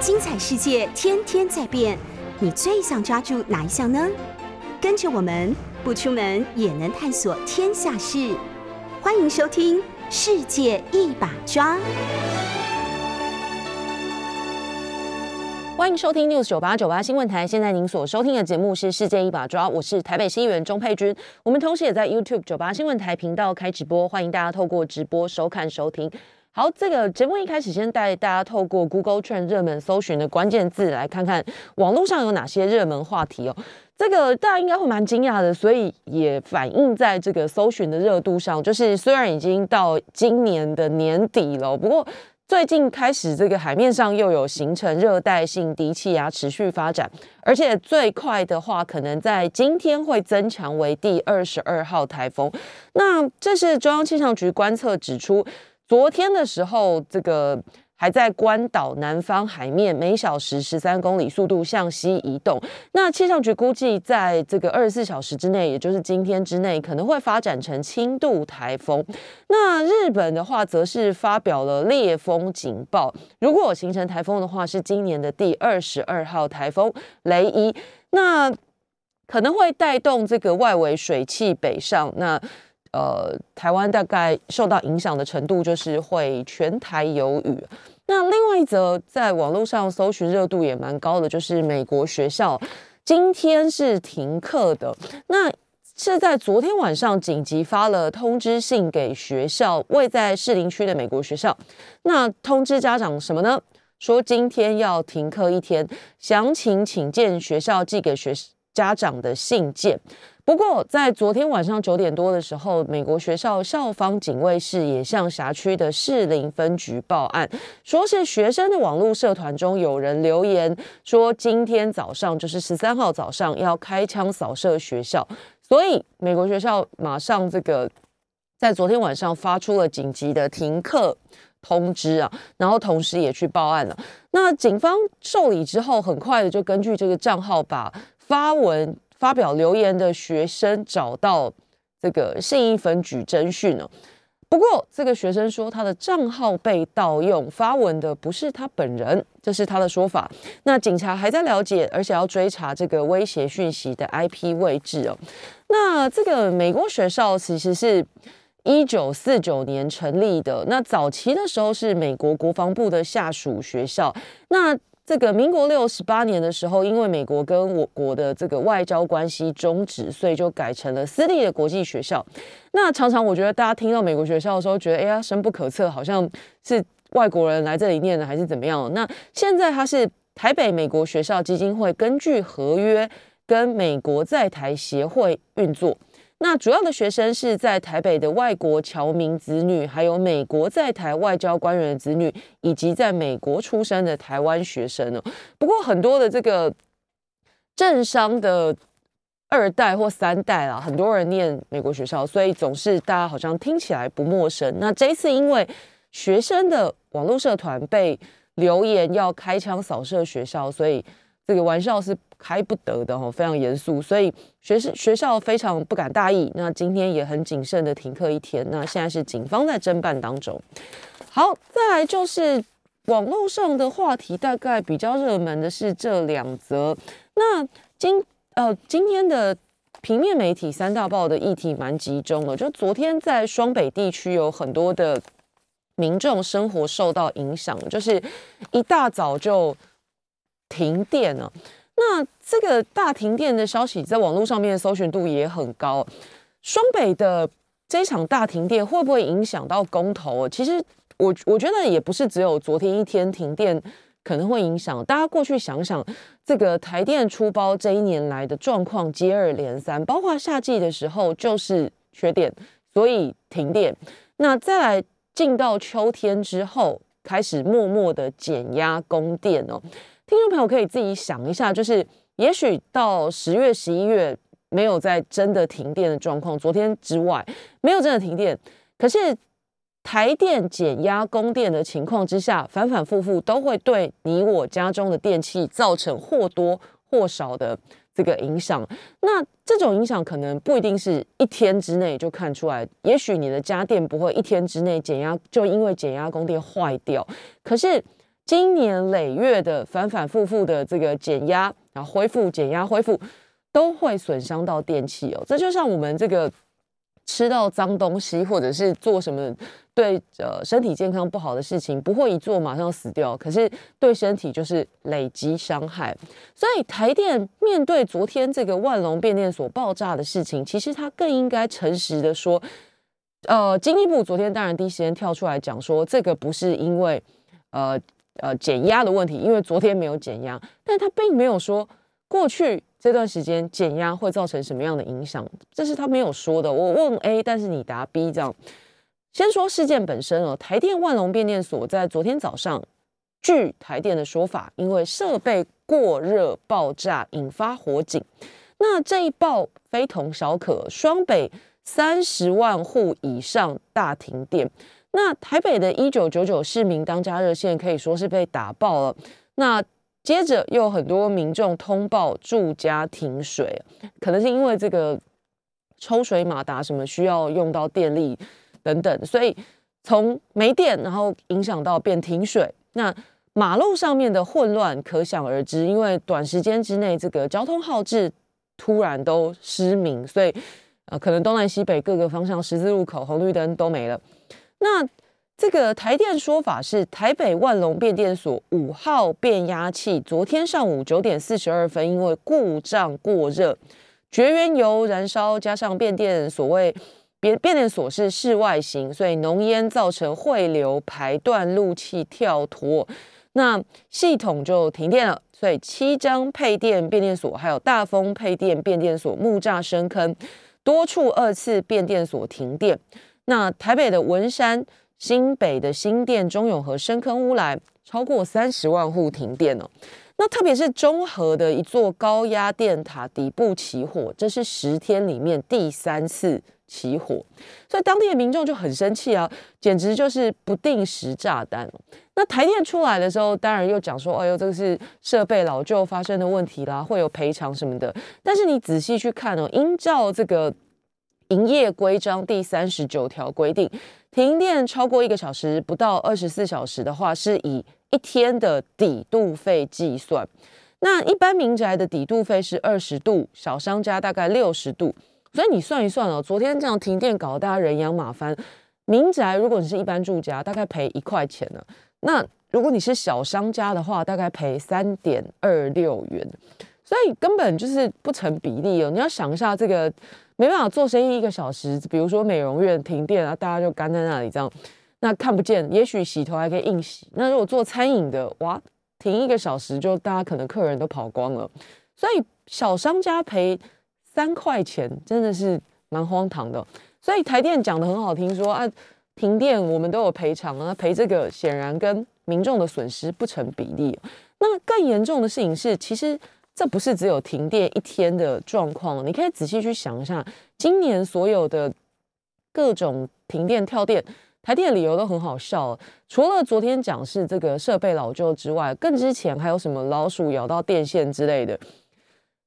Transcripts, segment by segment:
精彩世界天天在变，你最想抓住哪一项呢？跟着我们不出门也能探索天下事，欢迎收听《世界一把抓》。欢迎收听 News 九八九八新闻台。现在您所收听的节目是《世界一把抓》，我是台北市议员钟佩君。我们同时也在 YouTube 九八新闻台频道开直播，欢迎大家透过直播收看收听。好，这个节目一开始先带大家透过 Google Trend 热门搜寻的关键字来看看网络上有哪些热门话题哦。这个大家应该会蛮惊讶的，所以也反映在这个搜寻的热度上。就是虽然已经到今年的年底了，不过最近开始这个海面上又有形成热带性低气压持续发展，而且最快的话可能在今天会增强为第二十二号台风。那这是中央气象局观测指出。昨天的时候，这个还在关岛南方海面，每小时十三公里速度向西移动。那气象局估计，在这个二十四小时之内，也就是今天之内，可能会发展成轻度台风。那日本的话，则是发表了烈风警报，如果形成台风的话，是今年的第二十二号台风雷伊。那可能会带动这个外围水汽北上。那呃，台湾大概受到影响的程度就是会全台有雨。那另外一则在网络上搜寻热度也蛮高的，就是美国学校今天是停课的。那是在昨天晚上紧急发了通知信给学校，位在士林区的美国学校。那通知家长什么呢？说今天要停课一天，详情请见学校寄给学家长的信件。不过，在昨天晚上九点多的时候，美国学校校方警卫室也向辖区的士林分局报案，说是学生的网络社团中有人留言说，今天早上就是十三号早上要开枪扫射学校，所以美国学校马上这个在昨天晚上发出了紧急的停课通知啊，然后同时也去报案了。那警方受理之后，很快的就根据这个账号把发文。发表留言的学生找到这个信义分局侦讯了，不过这个学生说他的账号被盗用，发文的不是他本人，这是他的说法。那警察还在了解，而且要追查这个威胁讯息的 IP 位置哦。那这个美国学校其实是一九四九年成立的，那早期的时候是美国国防部的下属学校。那这个民国六十八年的时候，因为美国跟我国的这个外交关系终止，所以就改成了私立的国际学校。那常常我觉得大家听到美国学校的时候，觉得哎呀深不可测，好像是外国人来这里念的，还是怎么样？那现在它是台北美国学校基金会根据合约跟美国在台协会运作。那主要的学生是在台北的外国侨民子女，还有美国在台外交官员的子女，以及在美国出生的台湾学生哦。不过很多的这个政商的二代或三代啦，很多人念美国学校，所以总是大家好像听起来不陌生。那这一次因为学生的网络社团被留言要开枪扫射学校，所以这个玩笑是。开不得的哦，非常严肃，所以学生学校非常不敢大意。那今天也很谨慎的停课一天。那现在是警方在侦办当中。好，再来就是网络上的话题，大概比较热门的是这两则。那今呃今天的平面媒体三大报的议题蛮集中的，就昨天在双北地区有很多的民众生活受到影响，就是一大早就停电了。那这个大停电的消息在网络上面搜寻度也很高。双北的这场大停电会不会影响到公投？其实我我觉得也不是只有昨天一天停电可能会影响。大家过去想想，这个台电出包这一年来的状况接二连三，包括夏季的时候就是缺电，所以停电。那再来进到秋天之后，开始默默的减压供电哦。听众朋友可以自己想一下，就是也许到十月、十一月没有在真的停电的状况，昨天之外没有真的停电，可是台电减压供电的情况之下，反反复复都会对你我家中的电器造成或多或少的这个影响。那这种影响可能不一定是一天之内就看出来，也许你的家电不会一天之内减压，就因为减压供电坏掉，可是。今年累月的反反复复的这个减压，然后恢复减压恢复，都会损伤到电器哦。这就像我们这个吃到脏东西，或者是做什么对呃身体健康不好的事情，不会一做马上死掉，可是对身体就是累积伤害。所以台电面对昨天这个万隆变电所爆炸的事情，其实他更应该诚实的说。呃，经济部昨天当然第一时间跳出来讲说，这个不是因为呃呃减压的问题，因为昨天没有减压，但他并没有说过去这段时间减压会造成什么样的影响，这是他没有说的。我问 A，但是你答 B，这样。先说事件本身哦，台电万隆变电所在昨天早上，据台电的说法，因为设备过热爆炸引发火警，那这一爆非同小可，双北。三十万户以上大停电，那台北的一九九九市民当家热线可以说是被打爆了。那接着又很多民众通报住家停水，可能是因为这个抽水马达什么需要用到电力等等，所以从没电然后影响到变停水。那马路上面的混乱可想而知，因为短时间之内这个交通号志突然都失明，所以。呃，可能东南西北各个方向十字路口红绿灯都没了。那这个台电说法是，台北万隆变电所五号变压器昨天上午九点四十二分，因为故障过热，绝缘油燃烧加上变电所谓变变电所是室外型，所以浓烟造成汇流排断路气跳脱，那系统就停电了。所以七张配电变电所还有大风配电变电所木栅深坑。多处二次变电所停电，那台北的文山、新北的新店、中永和、深坑、乌来，超过三十万户停电了。那特别是中和的一座高压电塔底部起火，这是十天里面第三次起火，所以当地的民众就很生气啊，简直就是不定时炸弹。那台电出来的时候，当然又讲说，哎呦，这个是设备老旧发生的问题啦，会有赔偿什么的。但是你仔细去看哦，依照这个营业规章第三十九条规定，停电超过一个小时不到二十四小时的话，是以一天的底度费计算。那一般民宅的底度费是二十度，小商家大概六十度。所以你算一算哦，昨天这样停电搞得大家人仰马翻。民宅如果你是一般住家，大概赔一块钱呢。那如果你是小商家的话，大概赔三点二六元，所以根本就是不成比例哦。你要想一下，这个没办法做生意一个小时，比如说美容院停电啊，大家就干在那里这样，那看不见，也许洗头还可以硬洗。那如果做餐饮的，哇，停一个小时就大家可能客人都跑光了，所以小商家赔三块钱真的是蛮荒唐的。所以台电讲的很好听，说啊。停电我们都有赔偿啊，赔这个显然跟民众的损失不成比例。那更严重的事情是，其实这不是只有停电一天的状况，你可以仔细去想一下，今年所有的各种停电跳电，台电的理由都很好笑。除了昨天讲是这个设备老旧之外，更之前还有什么老鼠咬到电线之类的。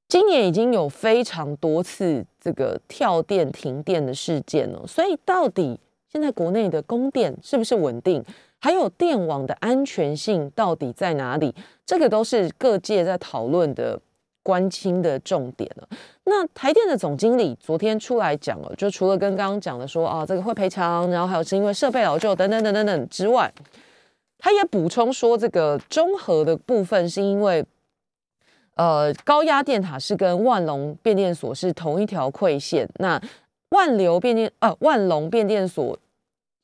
今年已经有非常多次这个跳电停电的事件了，所以到底？现在国内的供电是不是稳定？还有电网的安全性到底在哪里？这个都是各界在讨论的关心的重点了。那台电的总经理昨天出来讲了，就除了跟刚刚讲的说啊，这个会赔偿，然后还有是因为设备老旧等等等等等之外，他也补充说，这个综合的部分是因为呃高压电塔是跟万隆变电所是同一条馈线，那万流变电呃万隆变电所。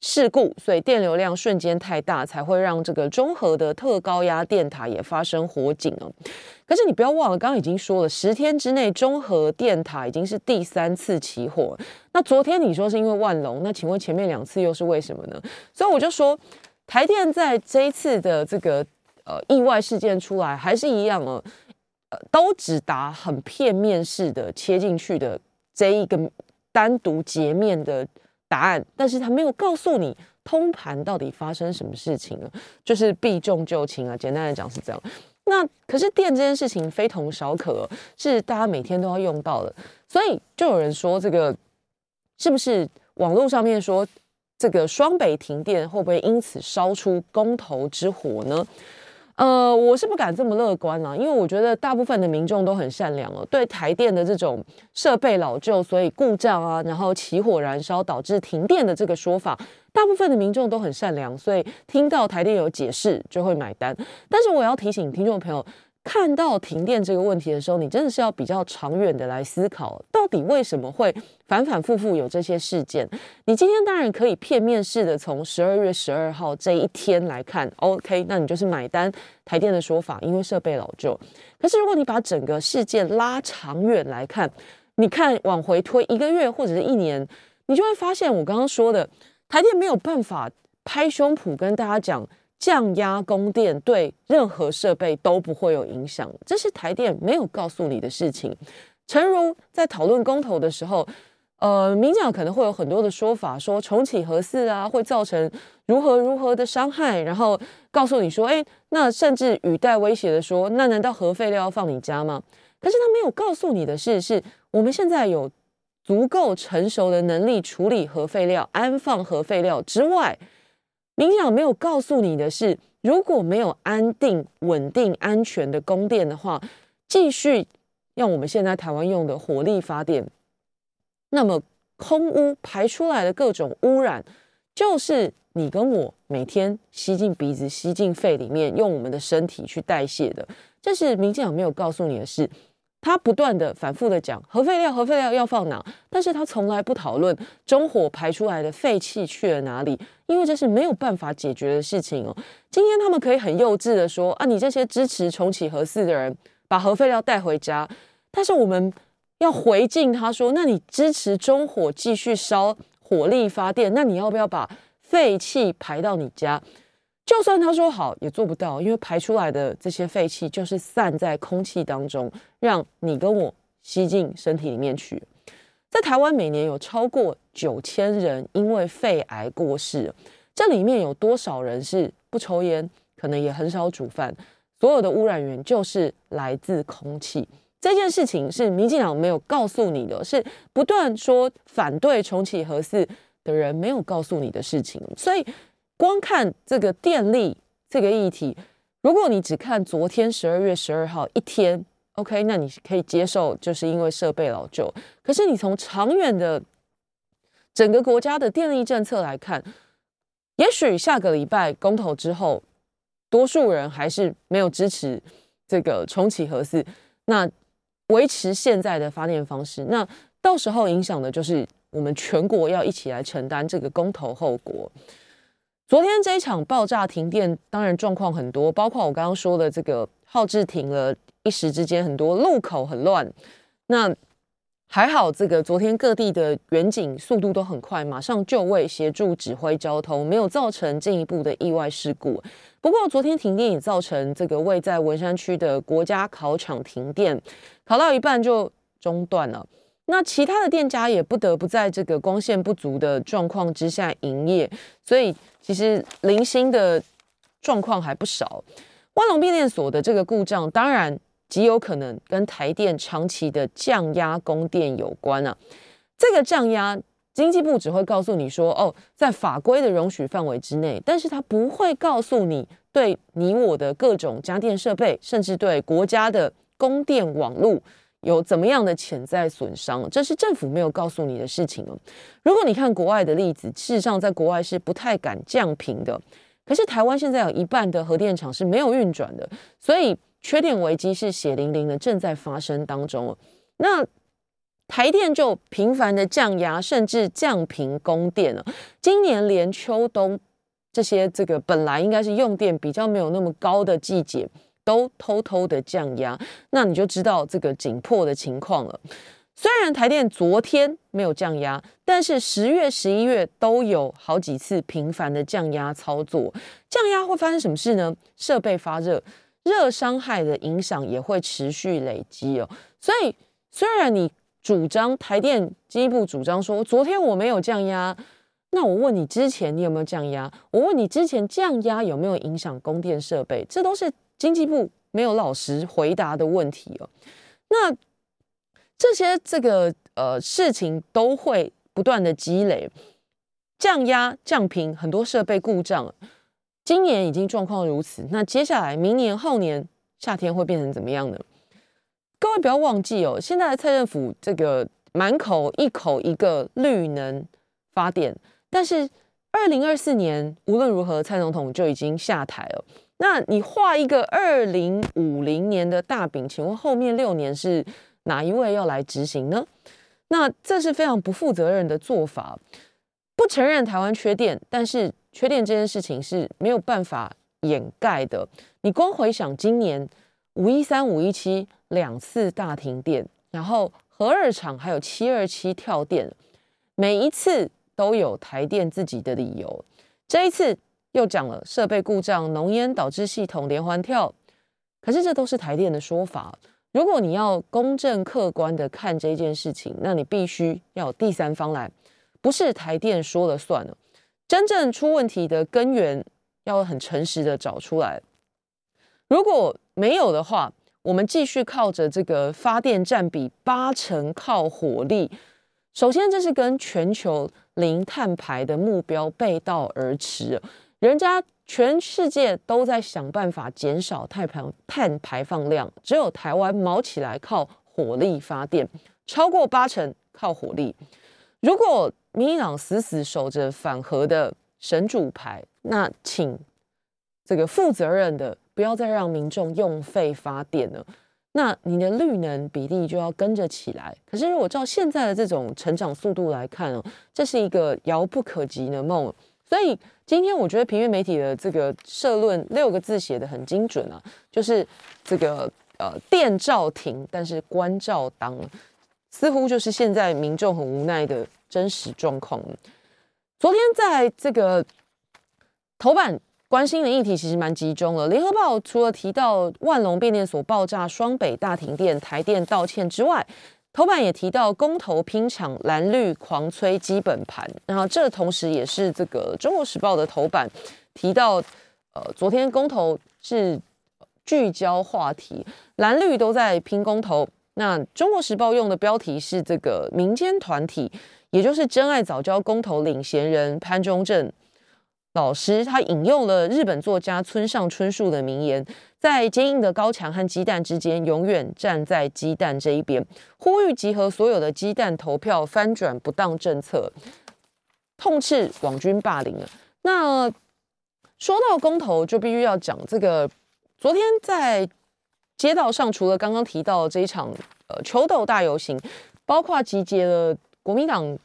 事故，所以电流量瞬间太大，才会让这个中和的特高压电塔也发生火警哦。可是你不要忘了，刚刚已经说了，十天之内中和电塔已经是第三次起火。那昨天你说是因为万隆，那请问前面两次又是为什么呢？所以我就说，台电在这一次的这个呃意外事件出来，还是一样哦，呃，都只答很片面式的切进去的这一个单独截面的。答案，但是他没有告诉你通盘到底发生什么事情了，就是避重就轻啊。简单来讲是这样。那可是电这件事情非同小可，是大家每天都要用到的，所以就有人说这个是不是网络上面说这个双北停电会不会因此烧出公投之火呢？呃，我是不敢这么乐观啦，因为我觉得大部分的民众都很善良哦，对台电的这种设备老旧，所以故障啊，然后起火燃烧导致停电的这个说法，大部分的民众都很善良，所以听到台电有解释就会买单。但是我要提醒听众朋友。看到停电这个问题的时候，你真的是要比较长远的来思考，到底为什么会反反复复有这些事件？你今天当然可以片面式的从十二月十二号这一天来看，OK，那你就是买单台电的说法，因为设备老旧。可是如果你把整个事件拉长远来看，你看往回推一个月或者是一年，你就会发现我刚刚说的台电没有办法拍胸脯跟大家讲。降压供电对任何设备都不会有影响，这是台电没有告诉你的事情。诚如在讨论公投的时候，呃，民讲可能会有很多的说法，说重启核四啊会造成如何如何的伤害，然后告诉你说，哎，那甚至语带威胁的说，那难道核废料要放你家吗？可是他没有告诉你的是，是我们现在有足够成熟的能力处理核废料、安放核废料之外。民调没有告诉你的是，如果没有安定、稳定、安全的供电的话，继续用我们现在台湾用的火力发电，那么空污排出来的各种污染，就是你跟我每天吸进鼻子、吸进肺里面，用我们的身体去代谢的。这是民进党没有告诉你的事。他不断的反复的讲核废料，核废料要放哪，但是他从来不讨论中火排出来的废气去了哪里，因为这是没有办法解决的事情哦。今天他们可以很幼稚的说啊，你这些支持重启核四的人，把核废料带回家，但是我们要回敬他说，那你支持中火继续烧火力发电，那你要不要把废气排到你家？就算他说好，也做不到，因为排出来的这些废气就是散在空气当中，让你跟我吸进身体里面去。在台湾，每年有超过九千人因为肺癌过世，这里面有多少人是不抽烟，可能也很少煮饭？所有的污染源就是来自空气。这件事情是民进党没有告诉你的，是不断说反对重启核四的人没有告诉你的事情，所以。光看这个电力这个议题，如果你只看昨天十二月十二号一天，OK，那你可以接受，就是因为设备老旧。可是你从长远的整个国家的电力政策来看，也许下个礼拜公投之后，多数人还是没有支持这个重启核四，那维持现在的发电方式，那到时候影响的就是我们全国要一起来承担这个公投后果。昨天这一场爆炸停电，当然状况很多，包括我刚刚说的这个号志停了，一时之间很多路口很乱。那还好，这个昨天各地的远景速度都很快，马上就位协助指挥交通，没有造成进一步的意外事故。不过昨天停电也造成这个位在文山区的国家考场停电，考到一半就中断了。那其他的店家也不得不在这个光线不足的状况之下营业，所以其实零星的状况还不少。万隆变电所的这个故障，当然极有可能跟台电长期的降压供电有关啊。这个降压，经济部只会告诉你说，哦，在法规的容许范围之内，但是他不会告诉你，对你我的各种家电设备，甚至对国家的供电网络。有怎么样的潜在损伤？这是政府没有告诉你的事情哦。如果你看国外的例子，事实上在国外是不太敢降频的。可是台湾现在有一半的核电厂是没有运转的，所以缺电危机是血淋淋的正在发生当中哦。那台电就频繁的降压，甚至降频供电了。今年连秋冬这些这个本来应该是用电比较没有那么高的季节。都偷偷的降压，那你就知道这个紧迫的情况了。虽然台电昨天没有降压，但是十月、十一月都有好几次频繁的降压操作。降压会发生什么事呢？设备发热，热伤害的影响也会持续累积哦。所以，虽然你主张台电进一步主张说昨天我没有降压，那我问你之前你有没有降压？我问你之前降压有没有影响供电设备？这都是。经济部没有老实回答的问题哦，那这些这个呃事情都会不断的积累，降压降频，很多设备故障，今年已经状况如此，那接下来明年后年夏天会变成怎么样呢？各位不要忘记哦，现在的蔡政府这个满口一口一个绿能发电，但是二零二四年无论如何，蔡总统就已经下台了。那你画一个二零五零年的大饼，请问后面六年是哪一位要来执行呢？那这是非常不负责任的做法。不承认台湾缺电，但是缺电这件事情是没有办法掩盖的。你光回想今年五一三、五一七两次大停电，然后核二厂还有七二七跳电，每一次都有台电自己的理由。这一次。又讲了设备故障、浓烟导致系统连环跳，可是这都是台电的说法。如果你要公正客观的看这件事情，那你必须要有第三方来，不是台电说了算了。真正出问题的根源要很诚实的找出来。如果没有的话，我们继续靠着这个发电占比八成靠火力。首先，这是跟全球零碳排的目标背道而驰。人家全世界都在想办法减少碳排碳排放量，只有台湾毛起来靠火力发电，超过八成靠火力。如果民进党死死守着反核的神主牌，那请这个负责任的不要再让民众用肺发电了，那你的绿能比例就要跟着起来。可是如果照现在的这种成长速度来看哦，这是一个遥不可及的梦，所以。今天我觉得平面媒体的这个社论六个字写的很精准啊，就是这个呃电照停，但是关照当，似乎就是现在民众很无奈的真实状况。昨天在这个头版关心的议题其实蛮集中了，联合报除了提到万隆变电所爆炸、双北大停电、台电道歉之外，头版也提到公投拼抢蓝绿狂催基本盘，然后这同时也是这个中国时报的头版提到，呃，昨天公投是聚焦话题，蓝绿都在拼公投。那中国时报用的标题是这个民间团体，也就是真爱早教公投领衔人潘忠正老师，他引用了日本作家村上春树的名言。在坚硬的高墙和鸡蛋之间，永远站在鸡蛋这一边，呼吁集合所有的鸡蛋投票翻转不当政策，痛斥网军霸凌了。那说到公投，就必须要讲这个。昨天在街道上，除了刚刚提到这一场呃秋斗大游行，包括集结了国民党，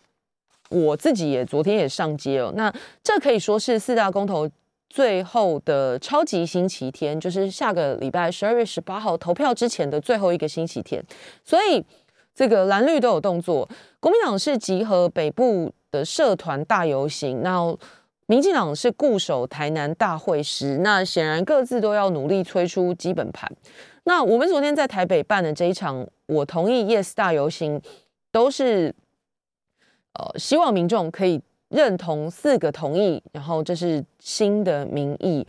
我自己也昨天也上街了。那这可以说是四大公投。最后的超级星期天，就是下个礼拜十二月十八号投票之前的最后一个星期天，所以这个蓝绿都有动作。国民党是集合北部的社团大游行，那民进党是固守台南大会师，那显然各自都要努力催出基本盘。那我们昨天在台北办的这一场，我同意 Yes 大游行，都是呃希望民众可以。认同四个同意，然后这是新的民意。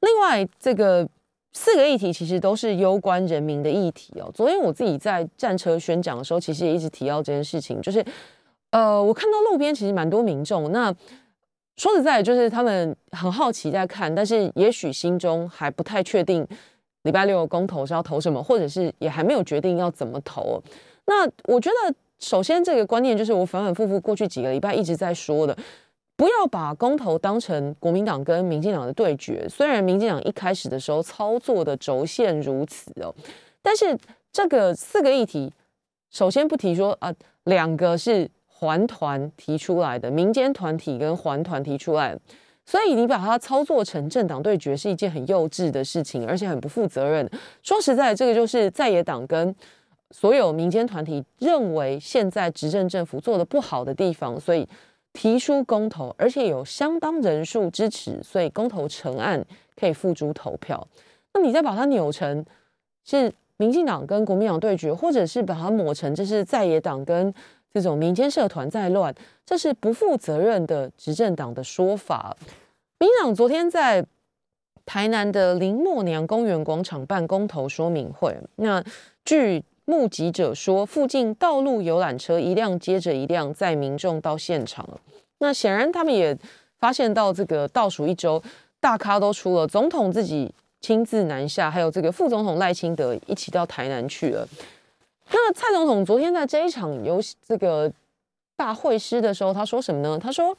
另外，这个四个议题其实都是攸关人民的议题哦。昨天我自己在战车宣讲的时候，其实也一直提到这件事情，就是呃，我看到路边其实蛮多民众，那说实在，就是他们很好奇在看，但是也许心中还不太确定礼拜六公投是要投什么，或者是也还没有决定要怎么投。那我觉得。首先，这个观念就是我反反复复过去几个礼拜一直在说的，不要把公投当成国民党跟民进党的对决。虽然民进党一开始的时候操作的轴线如此哦，但是这个四个议题，首先不提说啊，两个是环团提出来的，民间团体跟环团提出来，所以你把它操作成政党对决是一件很幼稚的事情，而且很不负责任。说实在，这个就是在野党跟。所有民间团体认为现在执政政府做的不好的地方，所以提出公投，而且有相当人数支持，所以公投成案可以付诸投票。那你再把它扭成是民进党跟国民党对决，或者是把它抹成这是在野党跟这种民间社团在乱，这是不负责任的执政党的说法。民进党昨天在台南的林默娘公园广场办公投说明会，那据。目击者说，附近道路游览车一辆接着一辆载民众到现场了。那显然他们也发现到这个倒数一周，大咖都出了，总统自己亲自南下，还有这个副总统赖清德一起到台南去了。那蔡总统昨天在这一场游这个大会师的时候，他说什么呢？他说：“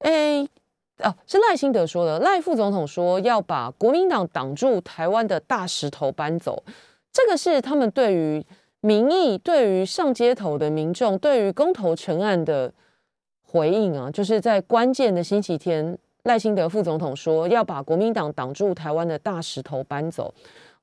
哎，哦，是赖清德说的。赖副总统说要把国民党挡住台湾的大石头搬走，这个是他们对于民意、对于上街头的民众、对于公投成案的回应啊，就是在关键的星期天，赖清德副总统说要把国民党挡住台湾的大石头搬走。”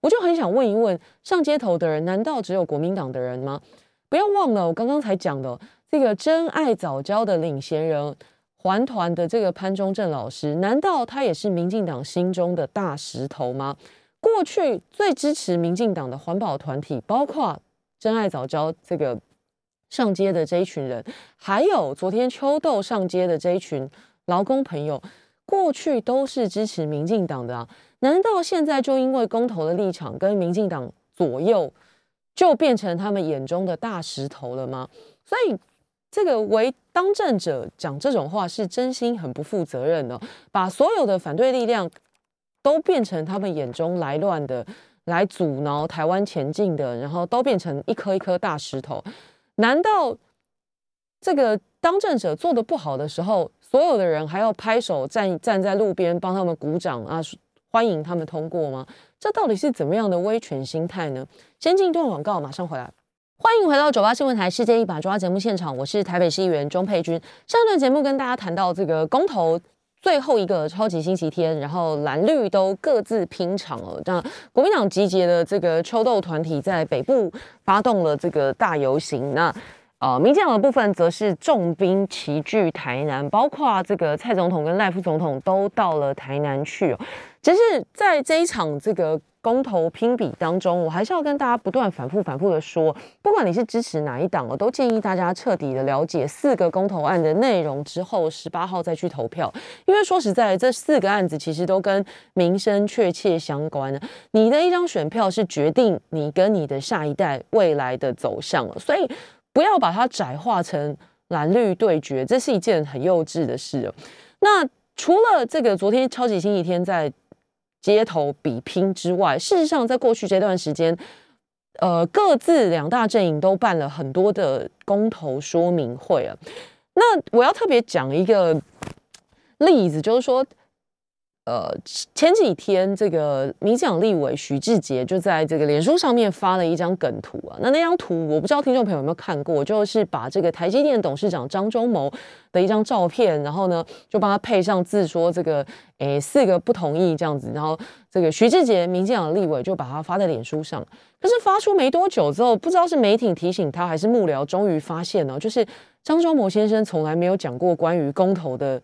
我就很想问一问，上街头的人难道只有国民党的人吗？不要忘了，我刚刚才讲的这个真爱早教的领衔人环团的这个潘忠正老师，难道他也是民进党心中的大石头吗？过去最支持民进党的环保团体，包括真爱早教这个上街的这一群人，还有昨天秋豆上街的这一群劳工朋友，过去都是支持民进党的啊。难道现在就因为公投的立场跟民进党左右，就变成他们眼中的大石头了吗？所以，这个为当政者讲这种话是真心很不负责任的，把所有的反对力量都变成他们眼中来乱的、来阻挠台湾前进的，然后都变成一颗一颗大石头。难道这个当政者做的不好的时候，所有的人还要拍手站站在路边帮他们鼓掌啊？欢迎他们通过吗？这到底是怎么样的威权心态呢？先进一段广告，马上回来。欢迎回到九八新闻台《世界一把抓》节目现场，我是台北市议员钟佩君。上段节目跟大家谈到这个公投最后一个超级星期天，然后蓝绿都各自拼场了。那国民党集结的这个秋豆团体在北部发动了这个大游行。那呃，民进党的部分则是重兵齐聚台南，包括这个蔡总统跟赖副总统都到了台南去。哦其实，在这一场这个公投拼比当中，我还是要跟大家不断反复、反复的说，不管你是支持哪一党，我都建议大家彻底的了解四个公投案的内容之后，十八号再去投票。因为说实在，这四个案子其实都跟民生确切相关的。你的一张选票是决定你跟你的下一代未来的走向了，所以。不要把它窄化成蓝绿对决，这是一件很幼稚的事。那除了这个昨天超级星期天在街头比拼之外，事实上在过去这段时间，呃，各自两大阵营都办了很多的公投说明会啊。那我要特别讲一个例子，就是说。呃，前几天这个民进党立委徐志杰就在这个脸书上面发了一张梗图啊，那那张图我不知道听众朋友有没有看过，就是把这个台积电董事长张忠谋的一张照片，然后呢就帮他配上字说这个诶四个不同意这样子，然后这个徐志杰民进党立委就把它发在脸书上，可是发出没多久之后，不知道是媒体提醒他还是幕僚终于发现了，就是张忠谋先生从来没有讲过关于公投的。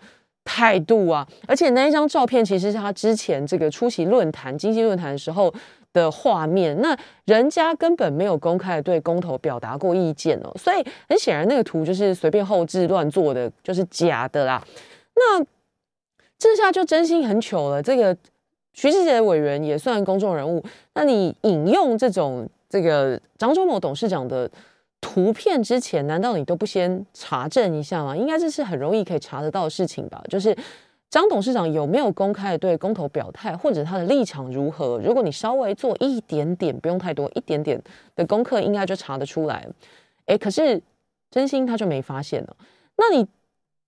态度啊，而且那一张照片其实是他之前这个出席论坛、经济论坛的时候的画面。那人家根本没有公开对公投表达过意见哦，所以很显然那个图就是随便后置乱做的，就是假的啦。那这下就真心很糗了。这个徐志杰委员也算公众人物，那你引用这种这个张忠谋董事长的。图片之前难道你都不先查证一下吗？应该这是很容易可以查得到的事情吧？就是张董事长有没有公开对公投表态，或者他的立场如何？如果你稍微做一点点，不用太多，一点点的功课，应该就查得出来。哎，可是真心他就没发现了，那你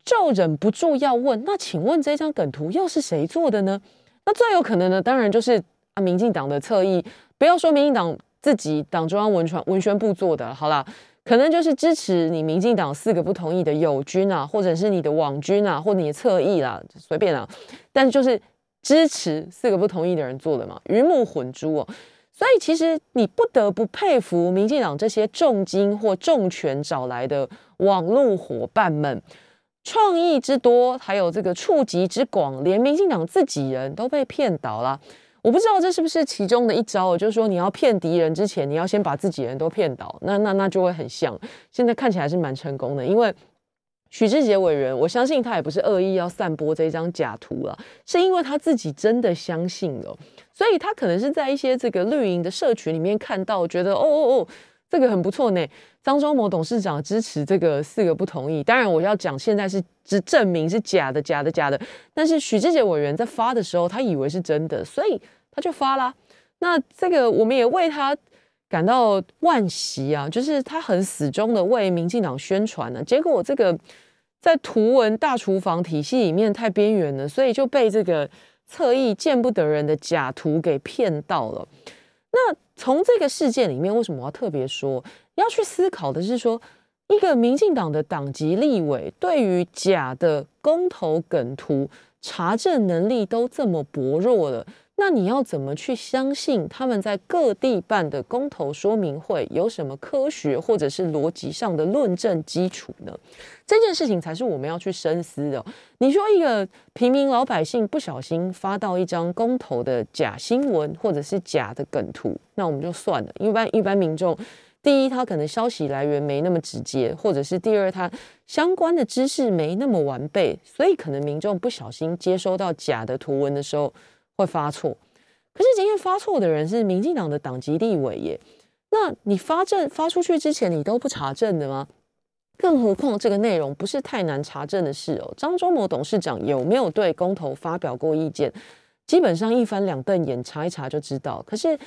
就忍不住要问：那请问这张梗图又是谁做的呢？那最有可能的当然就是啊，民进党的侧翼。不要说民进党。自己党中央文传文宣部做的，好啦，可能就是支持你民进党四个不同意的友军啊，或者是你的网军啊，或你的侧翼啦，随便啊，但就是支持四个不同意的人做的嘛，鱼目混珠哦。所以其实你不得不佩服民进党这些重金或重权找来的网络伙伴们，创意之多，还有这个触及之广，连民进党自己人都被骗倒了。我不知道这是不是其中的一招，就是说你要骗敌人之前，你要先把自己人都骗倒，那那那就会很像。现在看起来是蛮成功的，因为许志杰委员，我相信他也不是恶意要散播这张假图了，是因为他自己真的相信了，所以他可能是在一些这个绿营的社群里面看到，觉得哦哦哦，这个很不错呢。张忠谋董事长支持这个四个不同意，当然我要讲现在是只证明是假的，假的，假的。但是许志杰委员在发的时候，他以为是真的，所以他就发啦。那这个我们也为他感到惋惜啊，就是他很死忠的为民进党宣传呢，结果这个在图文大厨房体系里面太边缘了，所以就被这个侧翼见不得人的假图给骗到了。那从这个事件里面，为什么我要特别说？要去思考的是说，一个民进党的党籍立委对于假的公投梗图查证能力都这么薄弱了，那你要怎么去相信他们在各地办的公投说明会有什么科学或者是逻辑上的论证基础呢？这件事情才是我们要去深思的。你说一个平民老百姓不小心发到一张公投的假新闻或者是假的梗图，那我们就算了，一般一般民众。第一，他可能消息来源没那么直接，或者是第二，他相关的知识没那么完备，所以可能民众不小心接收到假的图文的时候会发错。可是今天发错的人是民进党的党籍立委耶，那你发证发出去之前你都不查证的吗？更何况这个内容不是太难查证的事哦。张忠谋董事长有没有对公投发表过意见？基本上一翻两瞪眼查一查就知道。可是。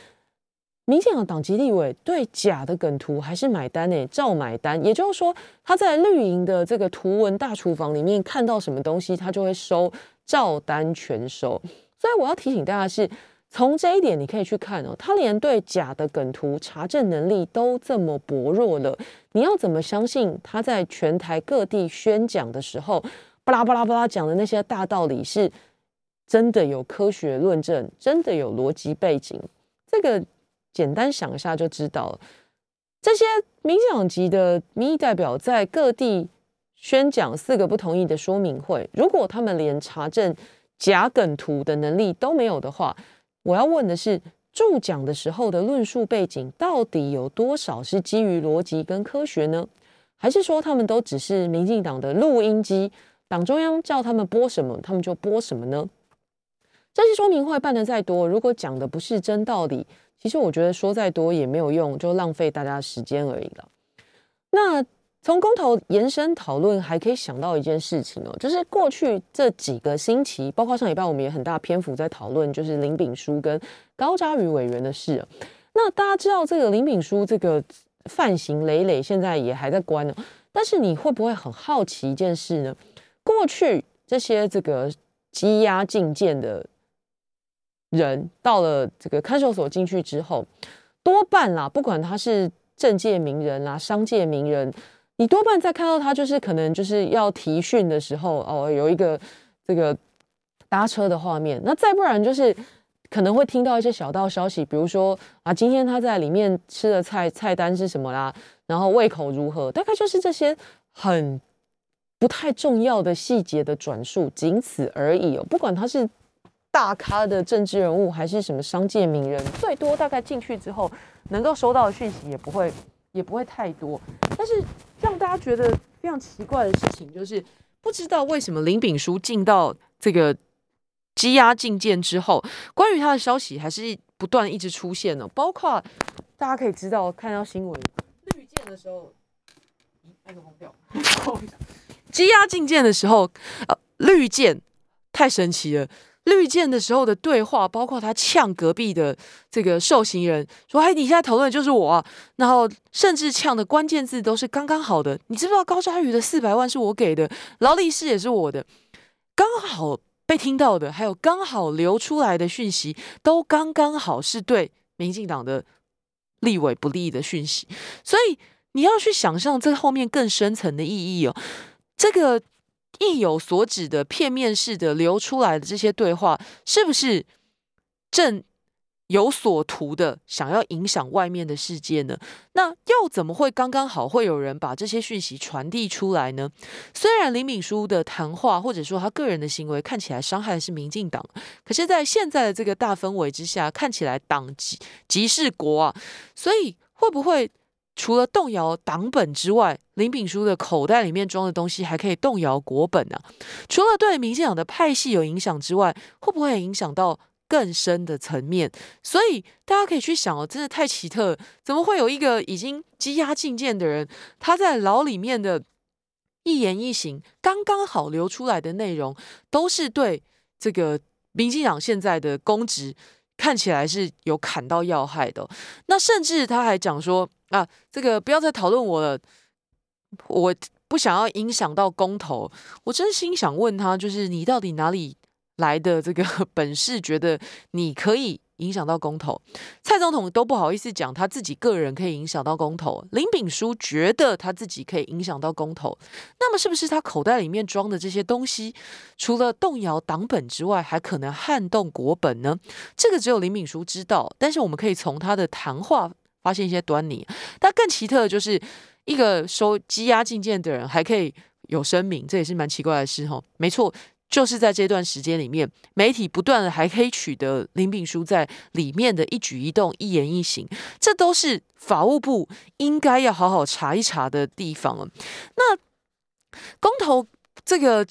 民进党党籍立委对假的梗图还是买单呢？照买单。也就是说，他在绿营的这个图文大厨房里面看到什么东西，他就会收，照单全收。所以我要提醒大家，是从这一点你可以去看哦，他连对假的梗图查证能力都这么薄弱了，你要怎么相信他在全台各地宣讲的时候，巴拉巴拉巴拉讲的那些大道理是真的有科学论证，真的有逻辑背景？这个。简单想一下就知道了。这些民进党籍的民意代表在各地宣讲四个不同意的说明会，如果他们连查证假梗图的能力都没有的话，我要问的是，助讲的时候的论述背景到底有多少是基于逻辑跟科学呢？还是说他们都只是民进党的录音机，党中央叫他们播什么，他们就播什么呢？这些说明会办的再多，如果讲的不是真道理。其实我觉得说再多也没有用，就浪费大家时间而已了。那从公投延伸讨论，还可以想到一件事情哦，就是过去这几个星期，包括上礼拜，我们也很大篇幅在讨论，就是林炳书跟高嘉瑜委员的事。那大家知道这个林炳书这个犯行累累，现在也还在关呢。但是你会不会很好奇一件事呢？过去这些这个羁押禁见的。人到了这个看守所进去之后，多半啦，不管他是政界名人啦、商界名人，你多半在看到他就是可能就是要提讯的时候哦，有一个这个搭车的画面。那再不然就是可能会听到一些小道消息，比如说啊，今天他在里面吃的菜菜单是什么啦，然后胃口如何，大概就是这些很不太重要的细节的转述，仅此而已哦。不管他是。大咖的政治人物还是什么商界名人，最多大概进去之后能够收到的讯息也不会也不会太多。但是让大家觉得非常奇怪的事情就是，不知道为什么林炳书进到这个羁押禁见之后，关于他的消息还是不断一直出现呢。包括大家可以知道看到新闻绿箭的时候，那个红标，羁押禁见的时候，呃，绿箭太神奇了。绿箭的时候的对话，包括他呛隔壁的这个受刑人说：“哎，你现在讨论的就是我。”然后甚至呛的关键字都是刚刚好的。你知不知道高嘉瑜的四百万是我给的，劳力士也是我的，刚好被听到的，还有刚好流出来的讯息，都刚刚好是对民进党的立委不利的讯息。所以你要去想象这后面更深层的意义哦，这个。意有所指的片面式的流出来的这些对话，是不是正有所图的想要影响外面的世界呢？那又怎么会刚刚好会有人把这些讯息传递出来呢？虽然林敏书的谈话或者说他个人的行为看起来伤害的是民进党，可是，在现在的这个大氛围之下，看起来党即即是国啊，所以会不会？除了动摇党本之外，林炳书的口袋里面装的东西还可以动摇国本呢。除了对民进党的派系有影响之外，会不会影响到更深的层面。所以大家可以去想哦，真的太奇特，怎么会有一个已经积压进谏的人，他在牢里面的一言一行，刚刚好流出来的内容，都是对这个民进党现在的公职看起来是有砍到要害的。那甚至他还讲说啊，这个不要再讨论我了，我。不想要影响到公投，我真心想问他，就是你到底哪里来的这个 本事，觉得你可以影响到公投？蔡总统都不好意思讲他自己个人可以影响到公投，林炳书觉得他自己可以影响到公投，那么是不是他口袋里面装的这些东西，除了动摇党本之外，还可能撼动国本呢？这个只有林炳书知道，但是我们可以从他的谈话发现一些端倪。但更奇特的就是。一个收积压进谏的人还可以有声明，这也是蛮奇怪的事哈。没错，就是在这段时间里面，媒体不断的还可以取得林炳书在里面的一举一动、一言一行，这都是法务部应该要好好查一查的地方了。那公投这个，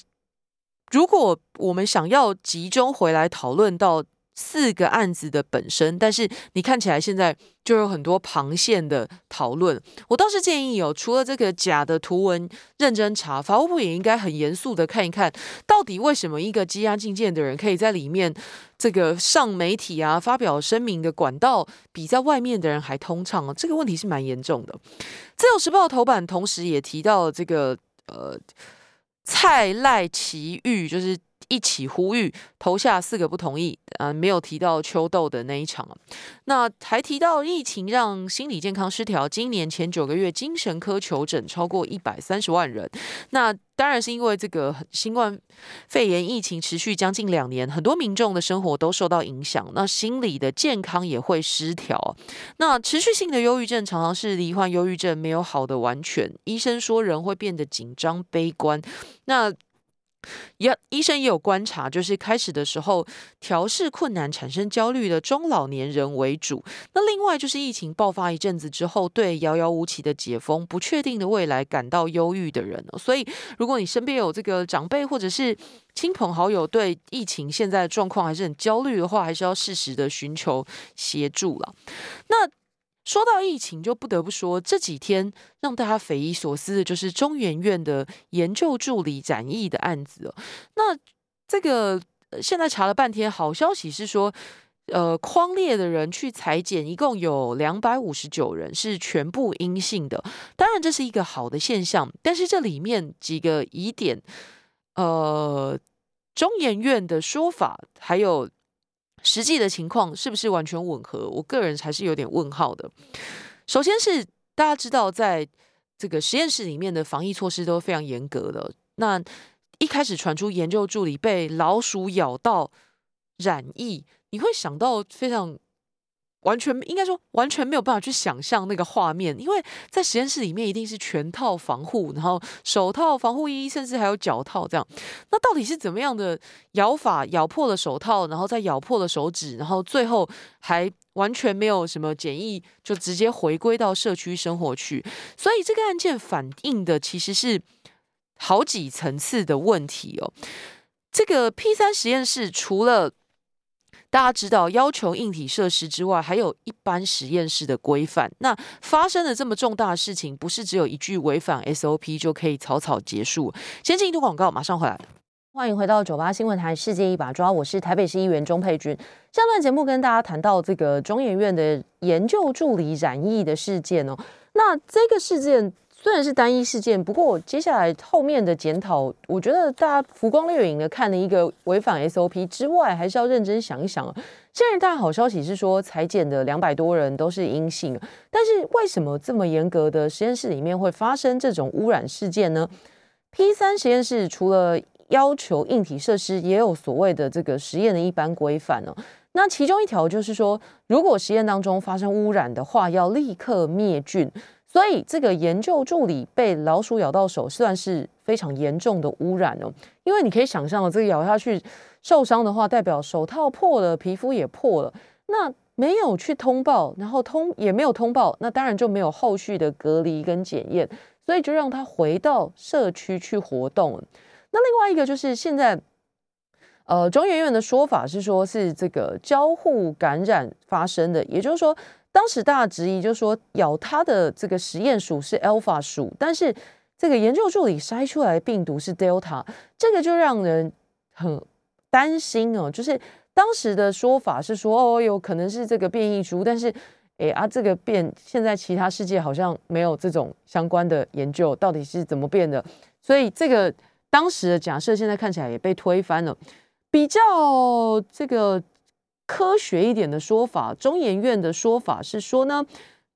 如果我们想要集中回来讨论到。四个案子的本身，但是你看起来现在就有很多旁线的讨论。我倒是建议哦，除了这个假的图文认真查，法务部也应该很严肃的看一看，到底为什么一个羁押进谏的人可以在里面这个上媒体啊发表声明的管道，比在外面的人还通畅啊？这个问题是蛮严重的。自由时报头版同时也提到了这个呃蔡赖奇遇，就是。一起呼吁投下四个不同意，啊，没有提到秋豆的那一场那还提到疫情让心理健康失调，今年前九个月精神科求诊超过一百三十万人。那当然是因为这个新冠肺炎疫情持续将近两年，很多民众的生活都受到影响，那心理的健康也会失调。那持续性的忧郁症常常是罹患忧郁症没有好的完全，医生说人会变得紧张悲观。那也医生也有观察，就是开始的时候调试困难、产生焦虑的中老年人为主。那另外就是疫情爆发一阵子之后，对遥遥无期的解封、不确定的未来感到忧郁的人。所以，如果你身边有这个长辈或者是亲朋好友对疫情现在的状况还是很焦虑的话，还是要适时的寻求协助了。那。说到疫情，就不得不说这几天让大家匪夷所思的，就是中研院的研究助理展翼的案子。那这个现在查了半天，好消息是说，呃，框列的人去裁剪，一共有两百五十九人是全部阴性的。当然，这是一个好的现象，但是这里面几个疑点，呃，中研院的说法还有。实际的情况是不是完全吻合？我个人还是有点问号的。首先是大家知道，在这个实验室里面的防疫措施都非常严格的。那一开始传出研究助理被老鼠咬到染疫，你会想到非常。完全应该说完全没有办法去想象那个画面，因为在实验室里面一定是全套防护，然后手套、防护衣，甚至还有脚套这样。那到底是怎么样的咬法，咬破了手套，然后再咬破了手指，然后最后还完全没有什么检疫，就直接回归到社区生活去？所以这个案件反映的其实是好几层次的问题哦。这个 P 三实验室除了大家知道，要求硬体设施之外，还有一般实验室的规范。那发生了这么重大的事情，不是只有一句违反 SOP 就可以草草结束。先进一段广告，马上回来。欢迎回到九八新闻台《世界一把抓》，我是台北市议员钟佩君。上段节目跟大家谈到这个中研院的研究助理染疫的事件哦，那这个事件。虽然是单一事件，不过接下来后面的检讨，我觉得大家浮光掠影的看了一个违反 SOP 之外，还是要认真想一想。现在大好消息是说，裁剪的两百多人都是阴性，但是为什么这么严格的实验室里面会发生这种污染事件呢？P 三实验室除了要求硬体设施，也有所谓的这个实验的一般规范哦。那其中一条就是说，如果实验当中发生污染的话，要立刻灭菌。所以这个研究助理被老鼠咬到手，算是非常严重的污染哦。因为你可以想象，这个咬下去受伤的话，代表手套破了，皮肤也破了。那没有去通报，然后通也没有通报，那当然就没有后续的隔离跟检验，所以就让他回到社区去活动。那另外一个就是现在。呃，中研院的说法是说，是这个交互感染发生的，也就是说，当时大家质疑，就是说咬它的这个实验鼠是 Alpha 鼠，但是这个研究助理筛出来的病毒是 Delta，这个就让人很担心哦。就是当时的说法是说，哦，有可能是这个变异株，但是，哎啊，这个变现在其他世界好像没有这种相关的研究，到底是怎么变的？所以这个当时的假设现在看起来也被推翻了。比较这个科学一点的说法，中研院的说法是说呢，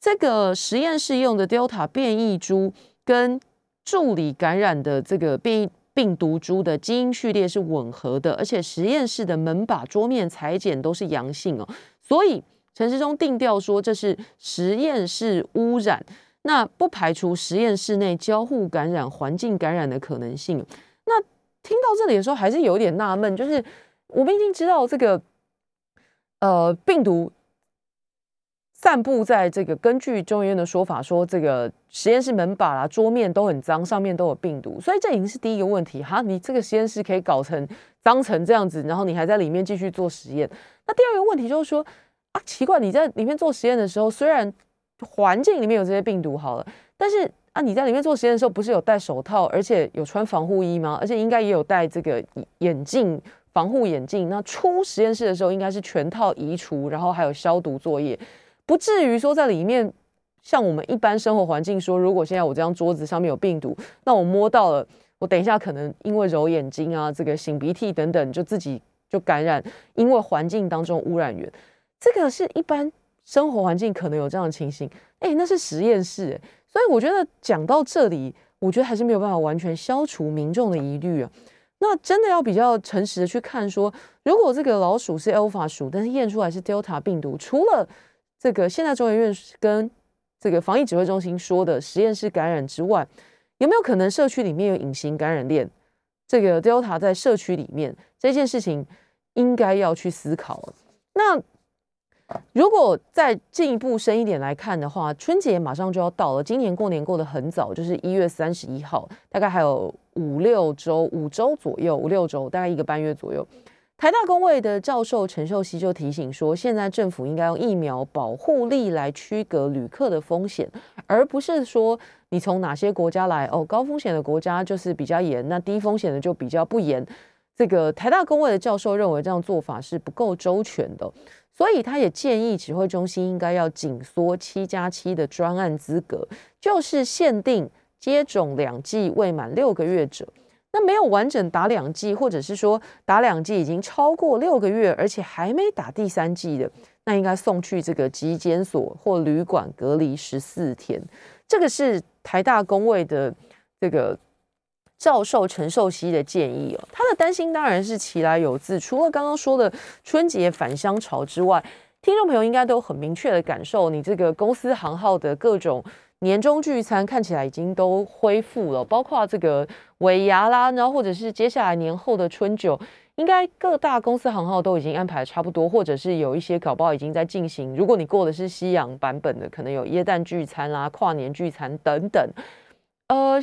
这个实验室用的 Delta 变异株跟助理感染的这个变异病毒株的基因序列是吻合的，而且实验室的门把、桌面裁剪都是阳性哦，所以陈时中定调说这是实验室污染，那不排除实验室内交互感染、环境感染的可能性。那听到这里的时候，还是有点纳闷，就是我们已经知道这个呃病毒散布在这个，根据中医院的说法，说这个实验室门把啦、桌面都很脏，上面都有病毒，所以这已经是第一个问题哈。你这个实验室可以搞成脏成这样子，然后你还在里面继续做实验。那第二个问题就是说啊，奇怪，你在里面做实验的时候，虽然环境里面有这些病毒好了，但是。啊，你在里面做实验的时候，不是有戴手套，而且有穿防护衣吗？而且应该也有戴这个眼镜、防护眼镜。那出实验室的时候，应该是全套移除，然后还有消毒作业，不至于说在里面像我们一般生活环境说，如果现在我这张桌子上面有病毒，那我摸到了，我等一下可能因为揉眼睛啊、这个擤鼻涕等等，就自己就感染，因为环境当中污染源，这个是一般生活环境可能有这样的情形。哎，那是实验室。所以我觉得讲到这里，我觉得还是没有办法完全消除民众的疑虑啊。那真的要比较诚实的去看，说如果这个老鼠是 Alpha 鼠，但是验出来是 Delta 病毒，除了这个现在中研院跟这个防疫指挥中心说的实验室感染之外，有没有可能社区里面有隐形感染链？这个 Delta 在社区里面这件事情，应该要去思考。那。如果再进一步深一点来看的话，春节马上就要到了。今年过年过得很早，就是一月三十一号，大概还有五六周、五周左右，五六周，大概一个半月左右。台大工位的教授陈秀熙就提醒说，现在政府应该用疫苗保护力来区隔旅客的风险，而不是说你从哪些国家来哦，高风险的国家就是比较严，那低风险的就比较不严。这个台大工位的教授认为这样做法是不够周全的。所以他也建议指挥中心应该要紧缩七加七的专案资格，就是限定接种两剂未满六个月者。那没有完整打两剂，或者是说打两剂已经超过六个月，而且还没打第三剂的，那应该送去这个疾检所或旅馆隔离十四天。这个是台大工位的这个。教授陈寿熙的建议哦，他的担心当然是其来有自。除了刚刚说的春节返乡潮之外，听众朋友应该都很明确的感受，你这个公司行号的各种年终聚餐看起来已经都恢复了，包括这个尾牙啦，然后或者是接下来年后的春酒，应该各大公司行号都已经安排差不多，或者是有一些搞不好已经在进行。如果你过的是西洋版本的，可能有耶诞聚餐啦、跨年聚餐等等，呃。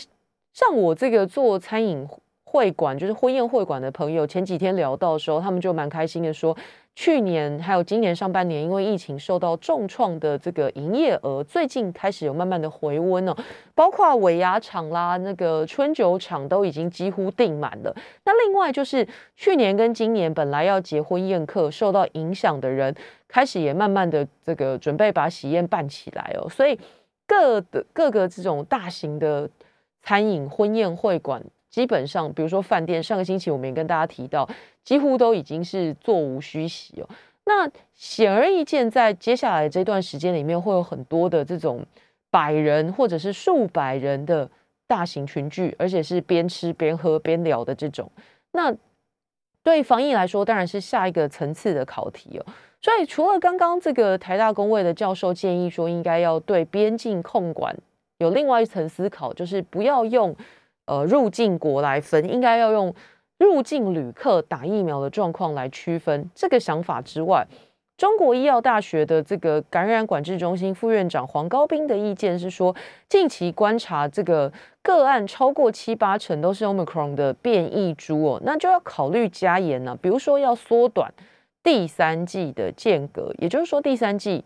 像我这个做餐饮会馆，就是婚宴会馆的朋友，前几天聊到的时候，他们就蛮开心的说，去年还有今年上半年，因为疫情受到重创的这个营业额，最近开始有慢慢的回温哦，包括尾牙厂啦，那个春酒厂都已经几乎订满了。那另外就是去年跟今年本来要结婚宴客受到影响的人，开始也慢慢的这个准备把喜宴办起来哦，所以各的各个这种大型的。餐饮、婚宴、会馆，基本上，比如说饭店，上个星期我们也跟大家提到，几乎都已经是座无虚席哦。那显而易见，在接下来这段时间里面，会有很多的这种百人或者是数百人的大型群聚，而且是边吃边喝边聊的这种。那对防疫来说，当然是下一个层次的考题哦。所以，除了刚刚这个台大工位的教授建议说，应该要对边境控管。有另外一层思考，就是不要用呃入境国来分，应该要用入境旅客打疫苗的状况来区分。这个想法之外，中国医药大学的这个感染管制中心副院长黄高斌的意见是说，近期观察这个个案超过七八成都是 Omicron 的变异株哦，那就要考虑加严了，比如说要缩短第三季的间隔，也就是说第三季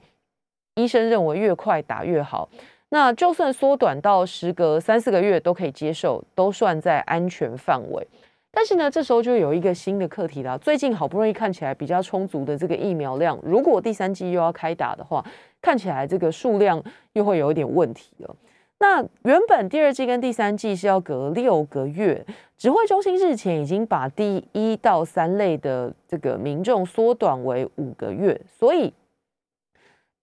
医生认为越快打越好，那就算缩短到时隔三四个月都可以接受，都算在安全范围。但是呢，这时候就有一个新的课题了。最近好不容易看起来比较充足的这个疫苗量，如果第三季又要开打的话，看起来这个数量又会有一点问题了。那原本第二季跟第三季是要隔六个月，指挥中心日前已经把第一到三类的这个民众缩短为五个月，所以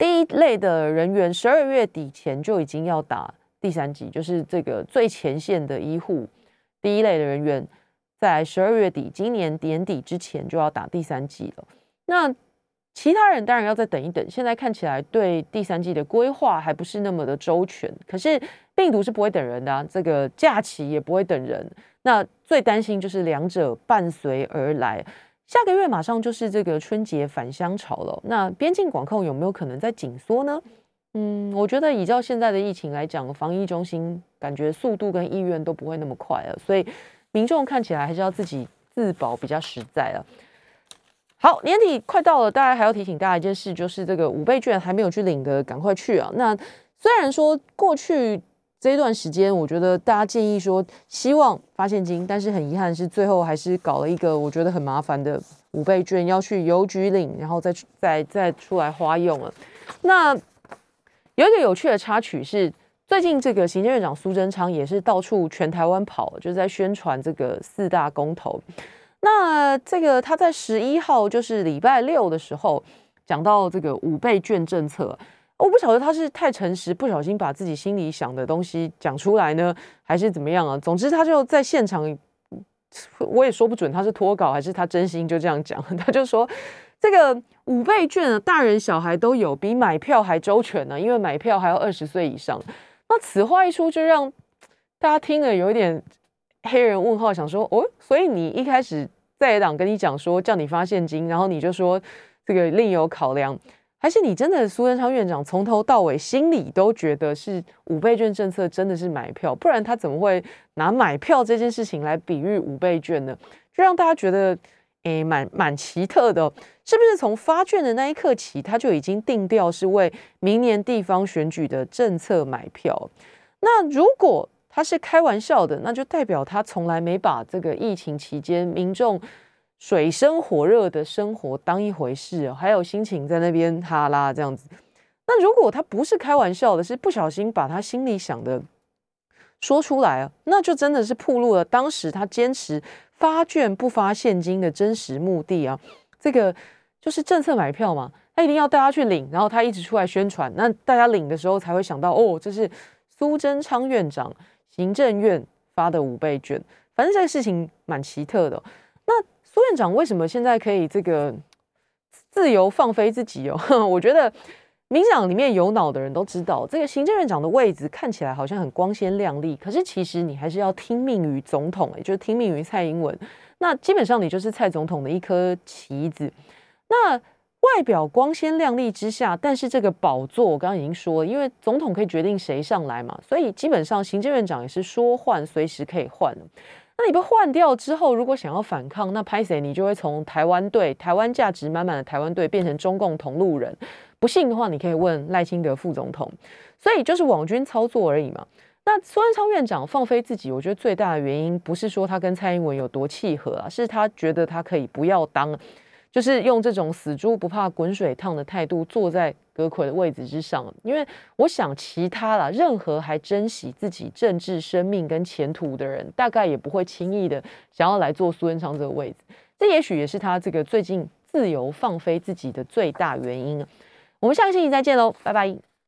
第一类的人员十二月底前就已经要打第三剂，就是这个最前线的医护第一类的人员。在十二月底，今年年底之前就要打第三剂了。那其他人当然要再等一等。现在看起来对第三季的规划还不是那么的周全。可是病毒是不会等人的，这个假期也不会等人。那最担心就是两者伴随而来。下个月马上就是这个春节返乡潮了。那边境管控有没有可能在紧缩呢？嗯，我觉得依照现在的疫情来讲，防疫中心感觉速度跟意愿都不会那么快了，所以。民众看起来还是要自己自保比较实在了。好，年底快到了，大家还要提醒大家一件事，就是这个五倍券还没有去领的，赶快去啊！那虽然说过去这一段时间，我觉得大家建议说希望发现金，但是很遗憾是最后还是搞了一个我觉得很麻烦的五倍券，要去邮局领，然后再再再出来花用了。那有一个有趣的插曲是。最近这个行政院长苏贞昌也是到处全台湾跑，就是在宣传这个四大公投。那这个他在十一号，就是礼拜六的时候，讲到这个五倍券政策，我不晓得他是太诚实，不小心把自己心里想的东西讲出来呢，还是怎么样啊？总之他就在现场，我也说不准他是脱稿还是他真心就这样讲。他就说这个五倍券啊，大人小孩都有，比买票还周全呢，因为买票还要二十岁以上。那此话一出，就让大家听了有一点黑人问号，想说哦，所以你一开始在野党跟你讲说叫你发现金，然后你就说这个另有考量，还是你真的苏贞昌院长从头到尾心里都觉得是五倍券政策真的是买票，不然他怎么会拿买票这件事情来比喻五倍券呢？就让大家觉得诶，蛮蛮奇特的。是不是从发券的那一刻起，他就已经定调是为明年地方选举的政策买票？那如果他是开玩笑的，那就代表他从来没把这个疫情期间民众水深火热的生活当一回事，还有心情在那边哈拉这样子。那如果他不是开玩笑的，是不小心把他心里想的说出来啊，那就真的是暴露了当时他坚持发券不发现金的真实目的啊。这个就是政策买票嘛，他一定要大家去领，然后他一直出来宣传，那大家领的时候才会想到，哦，这是苏贞昌院长行政院发的五倍券。反正这个事情蛮奇特的。那苏院长为什么现在可以这个自由放飞自己哦？我觉得民党里面有脑的人都知道，这个行政院长的位置看起来好像很光鲜亮丽，可是其实你还是要听命于总统，也就是听命于蔡英文。那基本上你就是蔡总统的一颗棋子，那外表光鲜亮丽之下，但是这个宝座我刚刚已经说了，因为总统可以决定谁上来嘛，所以基本上行政院长也是说换随时可以换那你被换掉之后，如果想要反抗，那拍谁你就会从台湾队、台湾价值满满的台湾队变成中共同路人。不信的话，你可以问赖清德副总统。所以就是网军操作而已嘛。那苏贞昌院长放飞自己，我觉得最大的原因不是说他跟蔡英文有多契合啊，是他觉得他可以不要当，就是用这种死猪不怕滚水烫的态度坐在葛魁的位置之上。因为我想其他啦，任何还珍惜自己政治生命跟前途的人，大概也不会轻易的想要来做苏贞昌这个位置。这也许也是他这个最近自由放飞自己的最大原因。我们下个星期再见喽，拜拜。